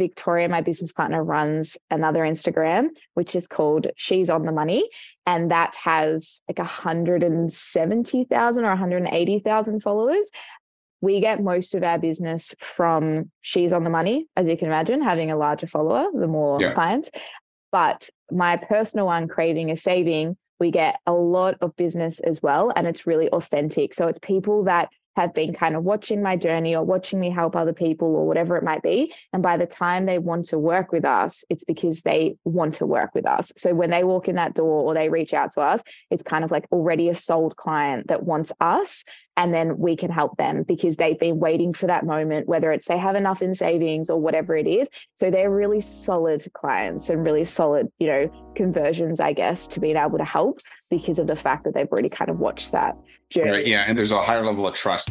Victoria, my business partner, runs another Instagram, which is called She's on the Money. And that has like 170,000 or 180,000 followers. We get most of our business from She's on the Money, as you can imagine, having a larger follower, the more yeah. clients. But my personal one, Craving a Saving, we get a lot of business as well. And it's really authentic. So it's people that have been kind of watching my journey or watching me help other people or whatever it might be. And by the time they want to work with us, it's because they want to work with us. So when they walk in that door or they reach out to us, it's kind of like already a sold client that wants us and then we can help them because they've been waiting for that moment, whether it's they have enough in savings or whatever it is. So they're really solid clients and really solid, you know, conversions, I guess, to being able to help because of the fact that they've already kind of watched that journey. Right, yeah, and there's a higher level of trust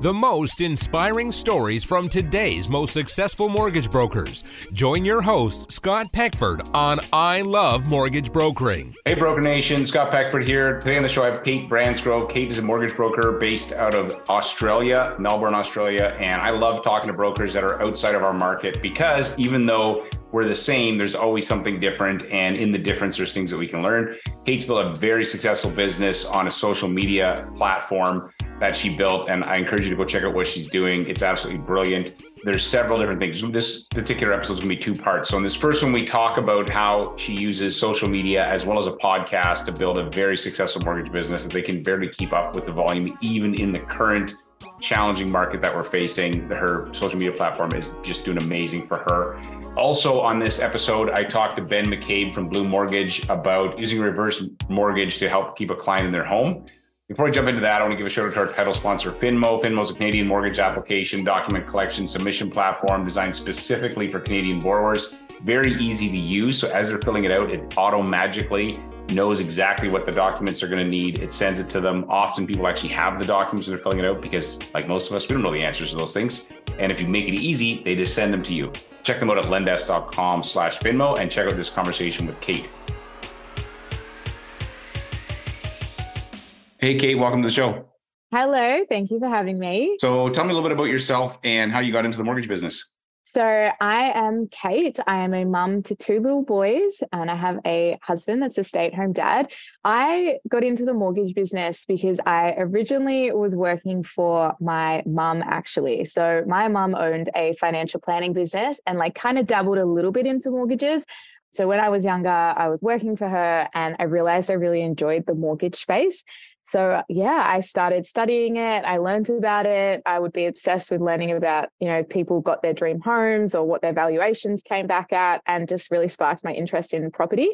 the most inspiring stories from today's most successful mortgage brokers. Join your host, Scott Peckford, on I Love Mortgage Brokering. Hey, Broker Nation, Scott Peckford here. Today on the show, I have Cait Bransgrove. Cait is a mortgage broker based out of Australia, Melbourne, Australia. And I love talking to brokers that are outside of our market because even though we're the same, there's always something different. And in the difference, there's things that we can learn. Cait's built a very successful business on a social media platform that she built. And I encourage you to go check out what she's doing. It's absolutely brilliant. There's several different things. This particular episode is going to be two parts. So in this first one, we talk about how she uses social media as well as a podcast to build a very successful mortgage business that they can barely keep up with the volume, even in the current challenging market that we're facing. Her social media platform is just doing amazing for her. Also, on this episode, I talked to Ben McCabe from Bloom Mortgage about using reverse mortgage to help keep a client in their home. Before I jump into that, I want to give a shout out to our title sponsor, Finmo. Finmo is a Canadian mortgage application, document collection, submission platform designed specifically for Canadian borrowers. Very easy to use. So as they're filling it out, it auto magically knows exactly what the documents are going to need. It sends it to them. Often people actually have the documents when they're filling it out because, like most of us, we don't know the answers to those things. And if you make it easy, they just send them to you. Check them out at lendesk.com slash Finmo and check out this conversation with Cait. Hey, Cait, welcome to the show. Hello, thank you for having me. So, tell me a little bit about yourself and how you got into the mortgage business. So, I am Cait. I am a mum to two little boys, and I have a husband that's a stay at home dad. I got into the mortgage business because I originally was working for my mum, actually. So, my mum owned a financial planning business and, like, kind of dabbled a little bit into mortgages. So, when I was younger, I was working for her, and I realized I really enjoyed the mortgage space. So yeah, I started studying it. I learned about it. I would be obsessed with learning about, you know, people got their dream homes or what their valuations came back at and just really sparked my interest in property.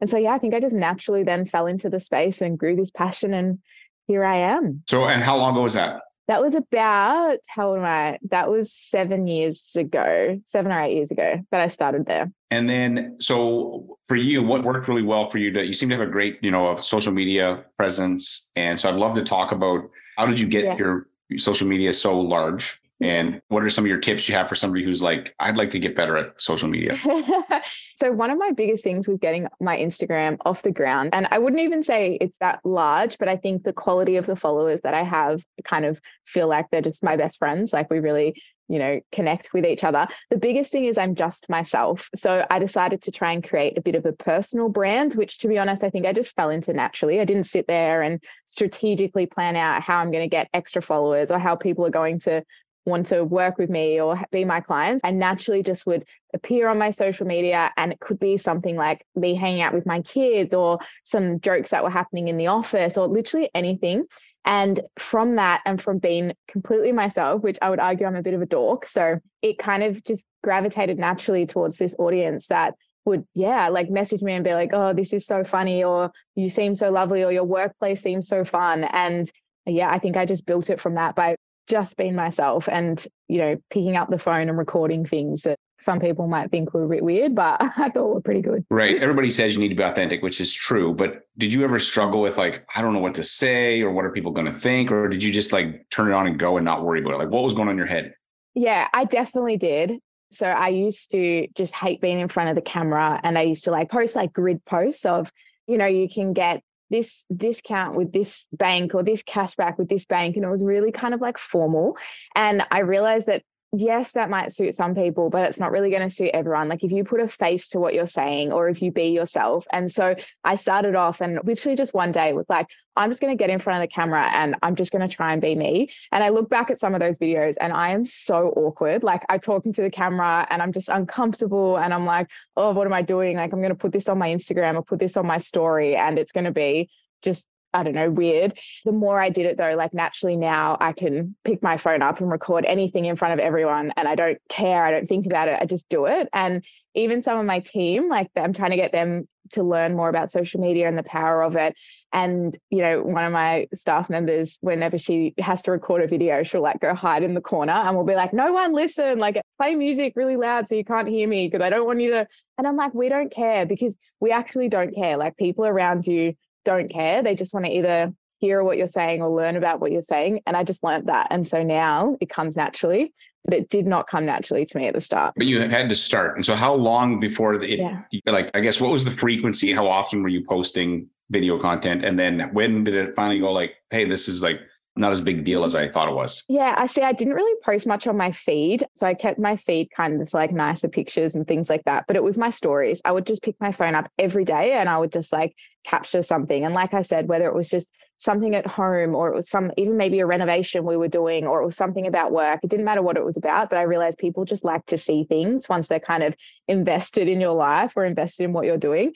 And so yeah, I think I just naturally then fell into the space and grew this passion and here I am. So and how long ago was that? That was about how old am I? That was seven years ago, seven or eight years ago that I started there. And then, so for you, what worked really well for you? To you seem to have a great, you know, social media presence, and so I'd love to talk about how did you get yeah. your social media so large and what are some of your tips you have for somebody who's like, I'd like to get better at social media? so, one of my biggest things was getting my Instagram off the ground. And I wouldn't even say it's that large, but I think the quality of the followers that I have kind of feel like they're just my best friends. Like, we really you know, connect with each other. The biggest thing is I'm just myself. So I decided to try and create a bit of a personal brand, which to be honest, I think I just fell into naturally. I didn't sit there and strategically plan out how I'm going to get extra followers or how people are going to want to work with me or be my clients, I naturally just would appear on my social media. And it could be something like me hanging out with my kids or some jokes that were happening in the office or literally anything. And from that, and from being completely myself, which I would argue I'm a bit of a dork. So it kind of just gravitated naturally towards this audience that would, yeah, like message me and be like, oh, this is so funny, or you seem so lovely, or your workplace seems so fun. And yeah, I think I just built it from that by just being myself and, you know, picking up the phone and recording things that some people might think were a bit weird, but I thought were pretty good. Right. Everybody says you need to be authentic, which is true. But did you ever struggle with like, I don't know what to say or what are people going to think? Or did you just like turn it on and go and not worry about it? Like what was going on in your head? Yeah, I definitely did. So I used to just hate being in front of the camera and I used to like post like grid posts of, you know, you can get this discount with this bank or this cashback with this bank. And it was really kind of like formal. And I realized that yes, that might suit some people, but it's not really going to suit everyone. Like if you put a face to what you're saying or if you be yourself. And so I started off and literally just one day was like, I'm just going to get in front of the camera and I'm just going to try and be me. And I look back at some of those videos and I am so awkward. Like I'm talking to the camera and I'm just uncomfortable and I'm like, oh, what am I doing? Like I'm going to put this on my Instagram or put this on my story and it's going to be just I don't know, weird. The more I did it though, like naturally now I can pick my phone up and record anything in front of everyone and I don't care. I don't think about it. I just do it. And even some of my team, like I'm trying to get them to learn more about social media and the power of it. And, you know, one of my staff members, whenever she has to record a video, she'll like go hide in the corner and we'll be like, no one listen, like play music really loud so you can't hear me because I don't want you to. And I'm like, we don't care because we actually don't care. Like people around you don't care. They just want to either hear what you're saying or learn about what you're saying. And I just learned that. And so now it comes naturally, but it did not come naturally to me at the start. But you had to start. And so how long before it, yeah. like, I guess, what was the frequency? How often were you posting video content? And then when did it finally go like, hey, this is like not as big deal as I thought it was. Yeah, I see. I didn't really post much on my feed. So I kept my feed kind of like nicer pictures and things like that. But it was my stories. I would just pick my phone up every day and I would just like capture something. And like I said, whether it was just something at home or it was some even maybe a renovation we were doing or it was something about work it didn't matter what it was about but i realized people just like to see things once they're kind of invested in your life or invested in what you're doing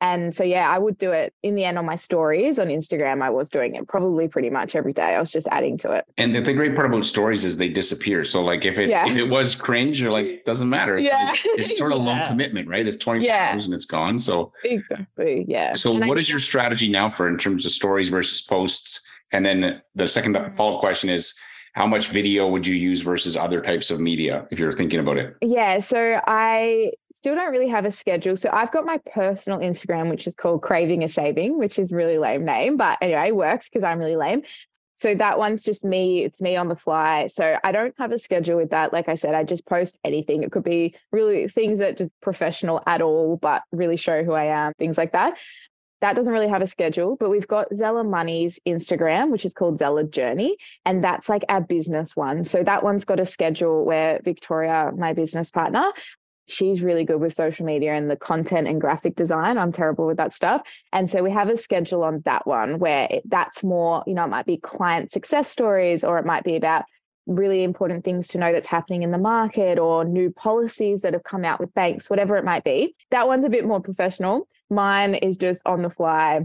and so, yeah, I would do it in the end on my stories on Instagram. I was doing it probably pretty much every day. I was just adding to it. And the, the great part about stories is they disappear. So, like, if it yeah. if it was cringe, you're like, doesn't matter. It's, yeah. it's, it's sort of yeah. low commitment, right? It's 24 yeah. hours and it's gone. So, exactly. Yeah. So, and what I, is your strategy now for in terms of stories versus posts? And then the second mm. follow up question is, how much video would you use versus other types of media if you're thinking about it? Yeah, so I still don't really have a schedule. So I've got my personal Instagram, which is called Craving a Saving, which is really lame name, but anyway, works because I'm really lame. So that one's just me. It's me on the fly. So I don't have a schedule with that. Like I said, I just post anything. It could be really things that just professional at all, but really show who I am, things like that that doesn't really have a schedule, but we've got Zella Money's Instagram, which is called Zella Journey. And that's like our business one. So that one's got a schedule where Victoria, my business partner, she's really good with social media and the content and graphic design. I'm terrible with that stuff. And so we have a schedule on that one where that's more, you know, it might be client success stories or it might be about really important things to know that's happening in the market or new policies that have come out with banks, whatever it might be. That one's a bit more professional. Mine is just on the fly,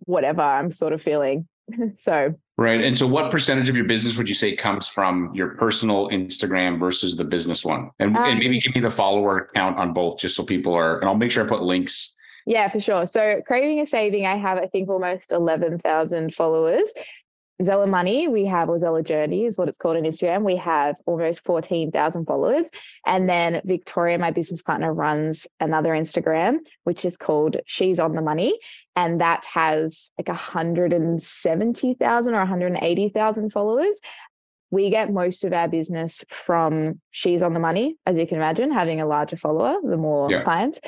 whatever I'm sort of feeling. so Right. And so what percentage of your business would you say comes from your personal Instagram versus the business one? And, um, and, maybe give me the follower count on both just so people are, and I'll make sure I put links. Yeah, for sure. So Craving a Saving, I have, I think, almost 11,000 followers. Zella Money, we have, or Zella Journey is what it's called on Instagram. We have almost 14,000 followers. And then Victoria, my business partner, runs another Instagram, which is called She's on the Money. And that has like 170,000 or 180,000 followers. We get most of our business from She's on the Money, as you can imagine, having a larger follower, the more yeah. clients.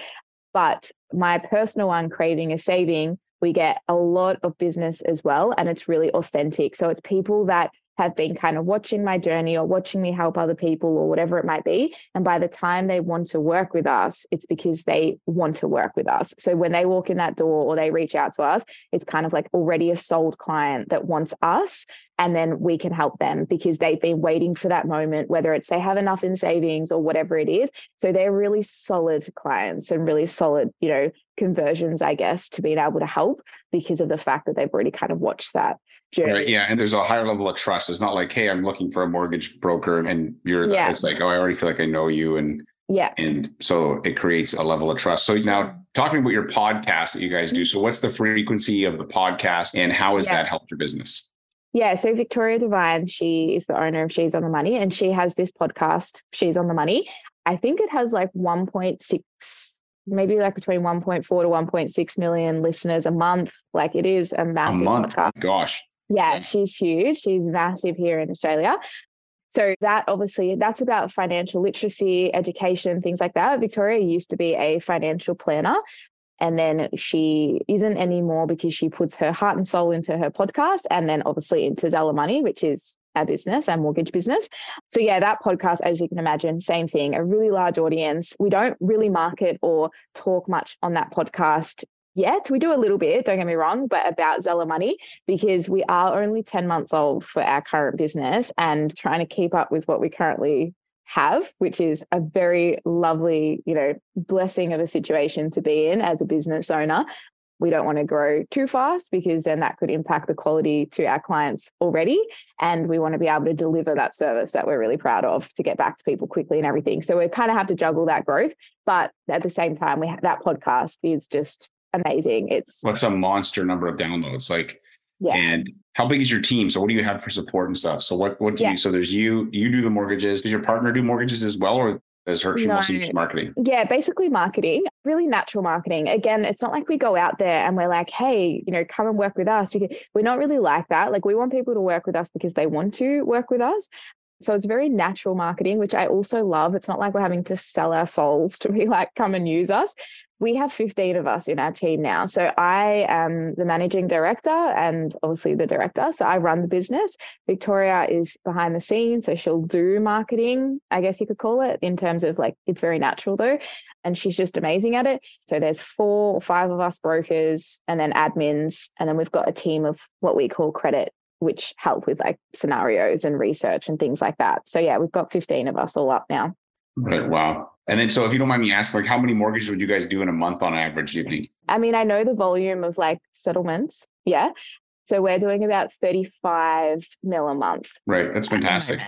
But my personal one, Craving a Saving, we get a lot of business as well and it's really authentic so it's people that have been kind of watching my journey or watching me help other people or whatever it might be. And by the time they want to work with us, it's because they want to work with us. So when they walk in that door or they reach out to us, it's kind of like already a sold client that wants us. And then we can help them because they've been waiting for that moment, whether it's they have enough in savings or whatever it is. So they're really solid clients and really solid, you know, conversions, I guess, to being able to help because of the fact that they've already kind of watched that journey. Right, yeah, and there's a higher level of trust. It's not like, hey, I'm looking for a mortgage broker, and you're. Yeah. It's like, oh, I already feel like I know you, and yeah, and so it creates a level of trust. So now, talking about your podcast that you guys do. Mm-hmm. So, what's the frequency of the podcast, and how has yeah. that helped your business? Yeah, so Victoria Devine, she is the owner of She's on the Money, and she has this podcast, She's on the Money. I think it has like 1.6 maybe like between 1.4 to 1.6 million listeners a month. Like it is a massive a month. podcast. Gosh. Yeah, she's huge. She's massive here in Australia. So that obviously that's about financial literacy, education, things like that. Victoria used to be a financial planner. And then she isn't anymore because she puts her heart and soul into her podcast and then obviously into Zella Money, which is our business, our mortgage business. So, yeah, that podcast, as you can imagine, same thing, a really large audience. We don't really market or talk much on that podcast yet. We do a little bit, don't get me wrong, but about Zella Money because we are only 10 months old for our current business and trying to keep up with what we currently have, which is a very lovely, you know, blessing of a situation to be in as a business owner. We don't want to grow too fast because then that could impact the quality to our clients already. And we want to be able to deliver that service that we're really proud of to get back to people quickly and everything. So we kind of have to juggle that growth. But at the same time, we ha- that podcast is just amazing. It's what's a monster number of downloads? Like yeah. And how big is your team? So what do you have for support and stuff? So what what do yeah. you so there's you you do the mortgages. Does your partner do mortgages as well or does her she no. mostly marketing? Yeah, basically marketing, really natural marketing. Again, it's not like we go out there and we're like, hey, you know, come and work with us. We're not really like that. Like we want people to work with us because they want to work with us. So it's very natural marketing, which I also love. It's not like we're having to sell our souls to be like, come and use us we have 15 of us in our team now. So I am the managing director and obviously the director. So I run the business. Victoria is behind the scenes. So she'll do marketing, I guess you could call it, in terms of like it's very natural though. And she's just amazing at it. So there's four or five of us brokers and then admins. And then we've got a team of what we call credit, which help with like scenarios and research and things like that. So yeah, we've got 15 of us all up now. Right. Wow. And then, so if you don't mind me asking, like, how many mortgages would you guys do in a month on average? Do you think? I mean, I know the volume of like settlements. Yeah. So we're doing about 35 mil a month. Right. That's fantastic.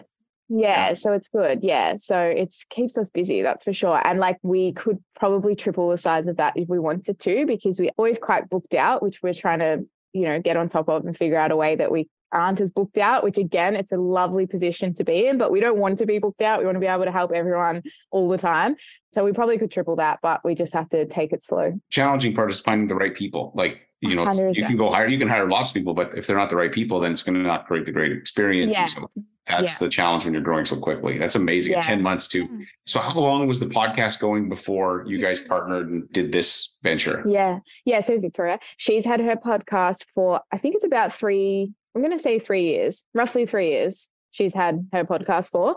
Yeah, yeah, so it's good. Yeah, so it keeps us busy, that's for sure. And like we could probably triple the size of that if we wanted to, because we're always quite booked out, which we're trying to, you know, get on top of and figure out a way that we aren't as booked out, which again, it's a lovely position to be in, but we don't want to be booked out. We want to be able to help everyone all the time. So we probably could triple that, but we just have to take it slow. Challenging part is finding the right people. Like, you know, 100%. you can go hire, you can hire lots of people, but if they're not the right people, then it's going to not create the great experience. Yeah. so that's yeah. the challenge when you're growing so quickly. That's amazing. Yeah. 10 months too. Mm. So how long was the podcast going before you guys partnered and did this venture? Yeah. Yeah. So Victoria, she's had her podcast for, I think it's about three, I'm going to say three years, roughly three years. She's had her podcast for.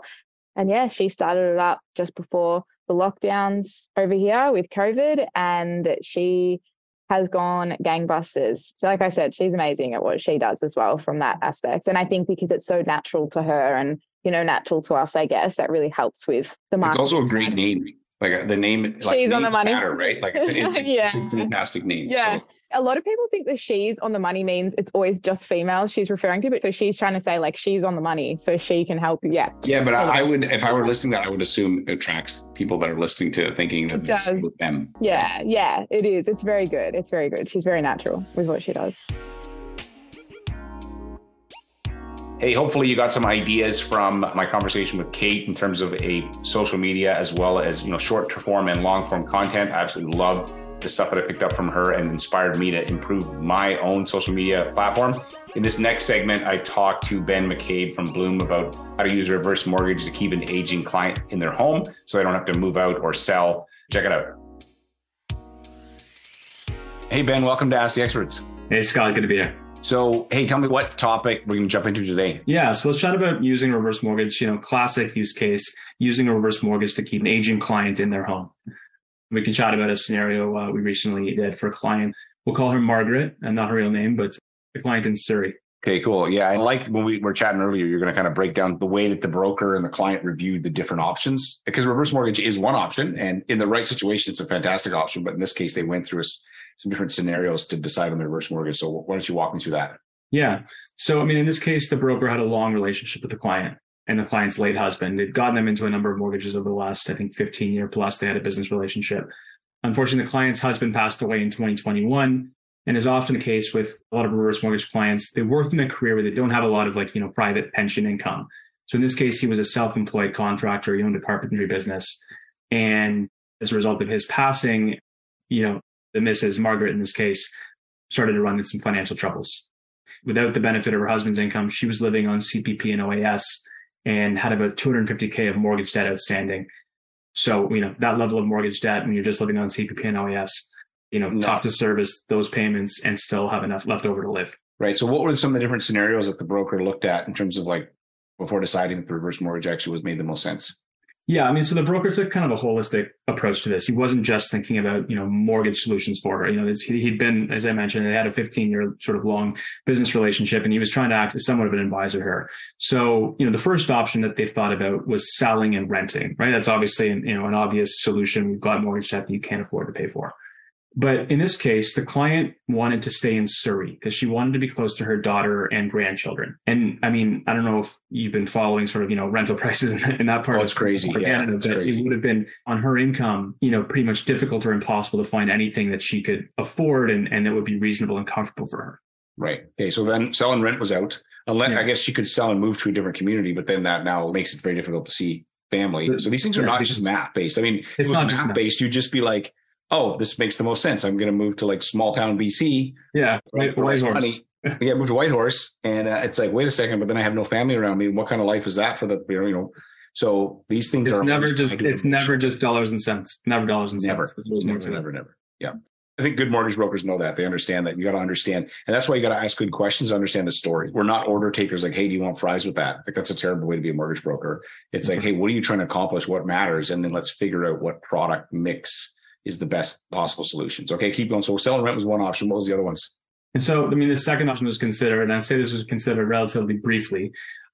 And yeah, she started it up just before the lockdowns over here with COVID. And she has gone gangbusters. So like I said, she's amazing at what she does as well from that aspect. And I think because it's so natural to her and, you know, natural to us, I guess that really helps with the market. It's also a great name. Like uh, the name, like she's on the money, matter, right? Like it's, a, it's, yeah. it's a fantastic name. Yeah. So a lot of people think that she's on the money means it's always just females she's referring to, but so she's trying to say like she's on the money, so she can help. Yeah. Yeah, but I, I, would, if I were listening to that, I would assume it attracts people that are listening to it thinking that it does. with them. Yeah, yeah, it is. It's very good. It's very good. She's very natural with what she does. Hey, hopefully you got some ideas from my conversation with Cait in terms of a social media as well as you know short form and long form content. I absolutely love the stuff that I picked up from her and inspired me to improve my own social media platform. In this next segment, I talked to Ben McCabe from Bloom about how to use reverse mortgage to keep an aging client in their home so they don't have to move out or sell. Check it out. Hey, Ben, welcome to Ask the Experts. Hey, Scott, good to be here. So, hey, tell me what topic we're going to jump into today. Yeah, so let's chat about using reverse mortgage. You know, classic use case using a reverse mortgage to keep an aging client in their home we can chat about a scenario uh, we recently did for a client. We'll call her Margaret, and not her real name, but the client in Surrey. Okay, cool. Yeah, I like when we were chatting earlier, you're going to kind of break down the way that the broker and the client reviewed the different options because reverse mortgage is one option. And in the right situation, it's a fantastic option. But in this case, they went through some different scenarios to decide on the reverse mortgage. So why don't you walk me through that? Yeah. So, I mean, in this case, the broker had a long relationship with the client and the client's late husband. They'd gotten them into a number of mortgages over the last, I think, 15 year plus. They had a business relationship. Unfortunately, the client's husband passed away in 2021. And is often the case with a lot of reverse mortgage clients, they work in a career where they don't have a lot of like, you know, private pension income. So in this case, he was a self-employed contractor, he owned a carpentry business. And as a result of his passing, you know, the Mrs. Margaret in this case started to run into some financial troubles. Without the benefit of her husband's income, she was living on CPP and OAS and had about 250K of mortgage debt outstanding. So, you know, that level of mortgage debt when you're just living on CPP and OAS, you know, no. tough to service those payments and still have enough left over to live. Right. So, what were some of the different scenarios that the broker looked at in terms of like before deciding if the reverse mortgage actually was made the most sense? Yeah, I mean, so the broker took kind of a holistic approach to this. He wasn't just thinking about, you know, mortgage solutions for her. You know, he'd been, as I mentioned, they had a 15 year sort of long business relationship and he was trying to act as somewhat of an advisor here. So, you know, the first option that they thought about was selling and renting, right? That's obviously, you know, an obvious solution. We've got mortgage debt that you can't afford to pay for. But in this case, the client wanted to stay in Surrey because she wanted to be close to her daughter and grandchildren. And I mean, I don't know if you've been following sort of, you know, rental prices in, in that part oh, of it's crazy. Yeah, Canada, it's crazy. it would have been on her income, you know, pretty much difficult or impossible to find anything that she could afford and, and that would be reasonable and comfortable for her. Right. Okay. So then sell and rent was out. Unless yeah. I guess she could sell and move to a different community, but then that now makes it very difficult to see family. So these things are yeah, not just math based. I mean, it's not math based. You'd just be like, oh, this makes the most sense. I'm going to move to like small town BC. Yeah, right. Whitehorse. yeah, move to Whitehorse, and uh, it's like, wait a second, but then I have no family around me. What kind of life is that for the you know? So these things it's are never just it's never just dollars and cents. Never dollars and never. cents. Never, never, never, never. Yeah. I think good mortgage brokers know that. They understand that. You got to understand. And that's why you got to ask good questions, understand the story. We're not order takers like, hey, do you want fries with that? Like, that's a terrible way to be a mortgage broker. It's mm-hmm. like, hey, what are you trying to accomplish? What matters? And then let's figure out what product mix is the best possible solutions. Okay, keep going. So sell and rent was one option. What was the other ones? And so, I mean, the second option was considered, and I'd say this was considered relatively briefly,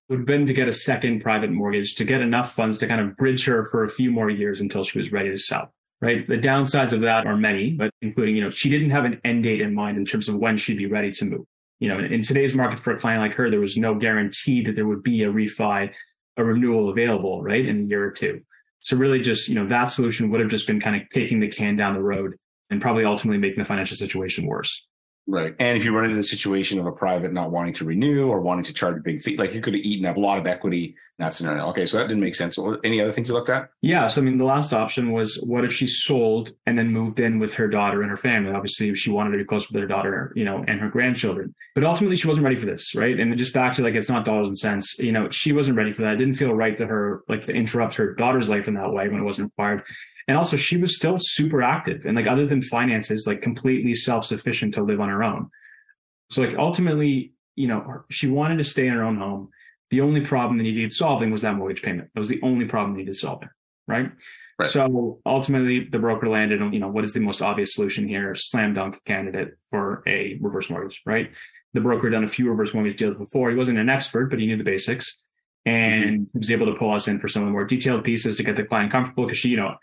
would have been to get a second private mortgage to get enough funds to kind of bridge her for a few more years until she was ready to sell. Right. The downsides of that are many, but including, you know, she didn't have an end date in mind in terms of when she'd be ready to move. You know, in today's market for a client like her, there was no guarantee that there would be a refi, a renewal available, right, in a year or two. So really just, you know, that solution would have just been kind of taking the can down the road and probably ultimately making the financial situation worse. Right. And if you run into the situation of a private not wanting to renew or wanting to charge a big fee, like you could have eaten up a lot of equity that scenario. Okay. So that didn't make sense. Any other things you looked at? Yeah. So, I mean, the last option was what if she sold and then moved in with her daughter and her family? Obviously, if she wanted to be close with her daughter, you know, and her grandchildren. But ultimately, she wasn't ready for this. Right. And just back to like, it's not dollars and cents. You know, she wasn't ready for that. It didn't feel right to her, like to interrupt her daughter's life in that way when it wasn't required. And also, she was still super active and like, other than finances, like completely self sufficient to live on her own. So like ultimately, you know, she wanted to stay in her own home. The only problem that he needed solving was that mortgage payment. That was the only problem needed solving, right? right? So ultimately, the broker landed on, you know, what is the most obvious solution here? Slam dunk candidate for a reverse mortgage, right? The broker had done a few reverse mortgage deals before. He wasn't an expert, but he knew the basics, and mm-hmm. was able to pull us in for some of the more detailed pieces to get the client comfortable. Because she, you know,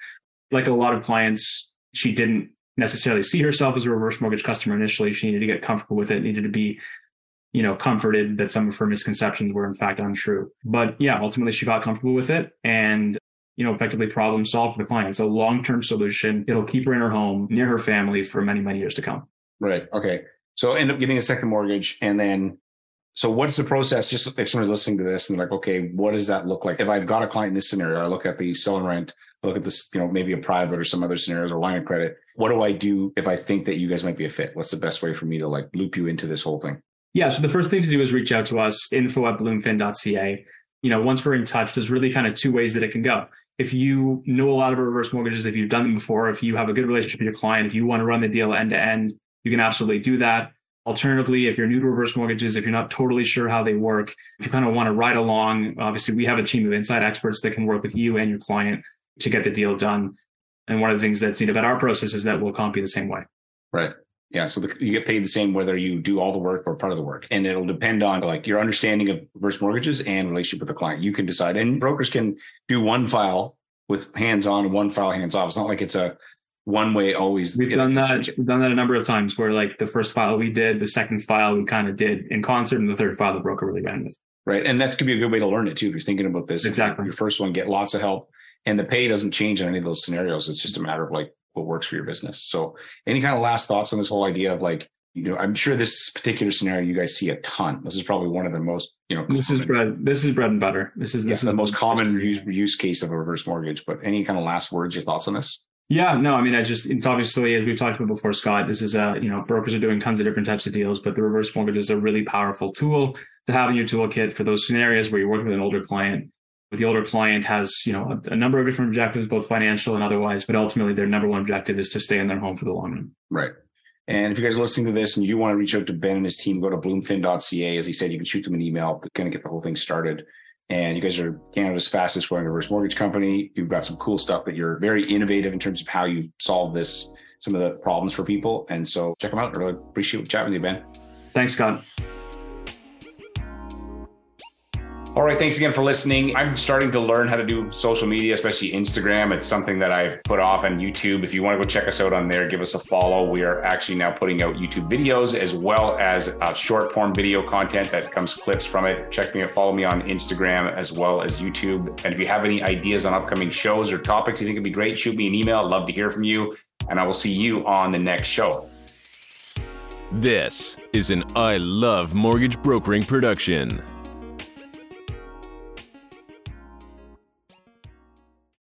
like a lot of clients, she didn't necessarily see herself as a reverse mortgage customer initially. She needed to get comfortable with it, needed to be, you know, comforted that some of her misconceptions were in fact untrue. But yeah, ultimately she got comfortable with it and, you know, effectively problem solved for the client. It's a long-term solution. It'll keep her in her home, near her family for many, many years to come. Right. Okay. So end up getting a second mortgage and then so what's the process? Just if somebody's listening to this and like, okay, what does that look like? If I've got a client in this scenario, I look at the sell and rent, I look at this, you know, maybe a private or some other scenarios or line of credit. What do I do if I think that you guys might be a fit? What's the best way for me to like loop you into this whole thing? Yeah. So the first thing to do is reach out to us, info at bloomfin.ca. You know, once we're in touch, there's really kind of two ways that it can go. If you know a lot of reverse mortgages, if you've done them before, if you have a good relationship with your client, if you want to run the deal end to end, you can absolutely do that. Alternatively, if you're new to reverse mortgages, if you're not totally sure how they work, if you kind of want to ride along, obviously we have a team of inside experts that can work with you and your client to get the deal done. And one of the things that's neat about our process is that we'll comp you the same way. Right. Yeah. So the, you get paid the same whether you do all the work or part of the work. And it'll depend on like your understanding of reverse mortgages and relationship with the client. You can decide. And brokers can do one file with hands on and one file hands off. It's not like it's a one way always. We've done that. We've done that a number of times where like the first file we did, the second file we kind of did in concert, and the third file the broker really ran with. Right, and that could be a good way to learn it too. If you're thinking about this, exactly. Your first one, get lots of help, and the pay doesn't change in any of those scenarios. It's just a matter of like what works for your business. So, any kind of last thoughts on this whole idea of like you know, I'm sure this particular scenario you guys see a ton. This is probably one of the most, you know, this is bread. This is bread and butter. This is this yeah, is the most common use, use case of a reverse mortgage. But any kind of last words, your thoughts on this? Yeah, no, I mean, I just, it's obviously, as we've talked about before, Scott, this is a, you know, brokers are doing tons of different types of deals, but the reverse mortgage is a really powerful tool to have in your toolkit for those scenarios where you're working with an older client the older client has you know a, a, number of different objectives both financial and otherwise but ultimately their number one objective is to stay in their home for the long run. Right. And if you guys are listening to this and you want to reach out to ben and his team go to bloomfin.ca as he said you can shoot them an email to kind of get the whole thing started. And you guys are canada's fastest growing reverse mortgage company. You've got some cool stuff that you're very innovative in terms of how you solve this some of the problems for people. And so check them out. I really appreciate chatting with you ben. Thanks scott all right. Thanks again for listening. I'm starting to learn how to do social media, especially Instagram. It's something that I've put off on YouTube. If you want to go check us out on there, give us a follow. We are actually now putting out YouTube videos as well as uh, short form video content that comes clips from it. Check me out, follow me on Instagram as well as YouTube. And if you have any ideas on upcoming shows or topics you think would be great, shoot me an email. I'd love to hear from you. And I will see you on the next show. This is an I Love Mortgage Brokering production.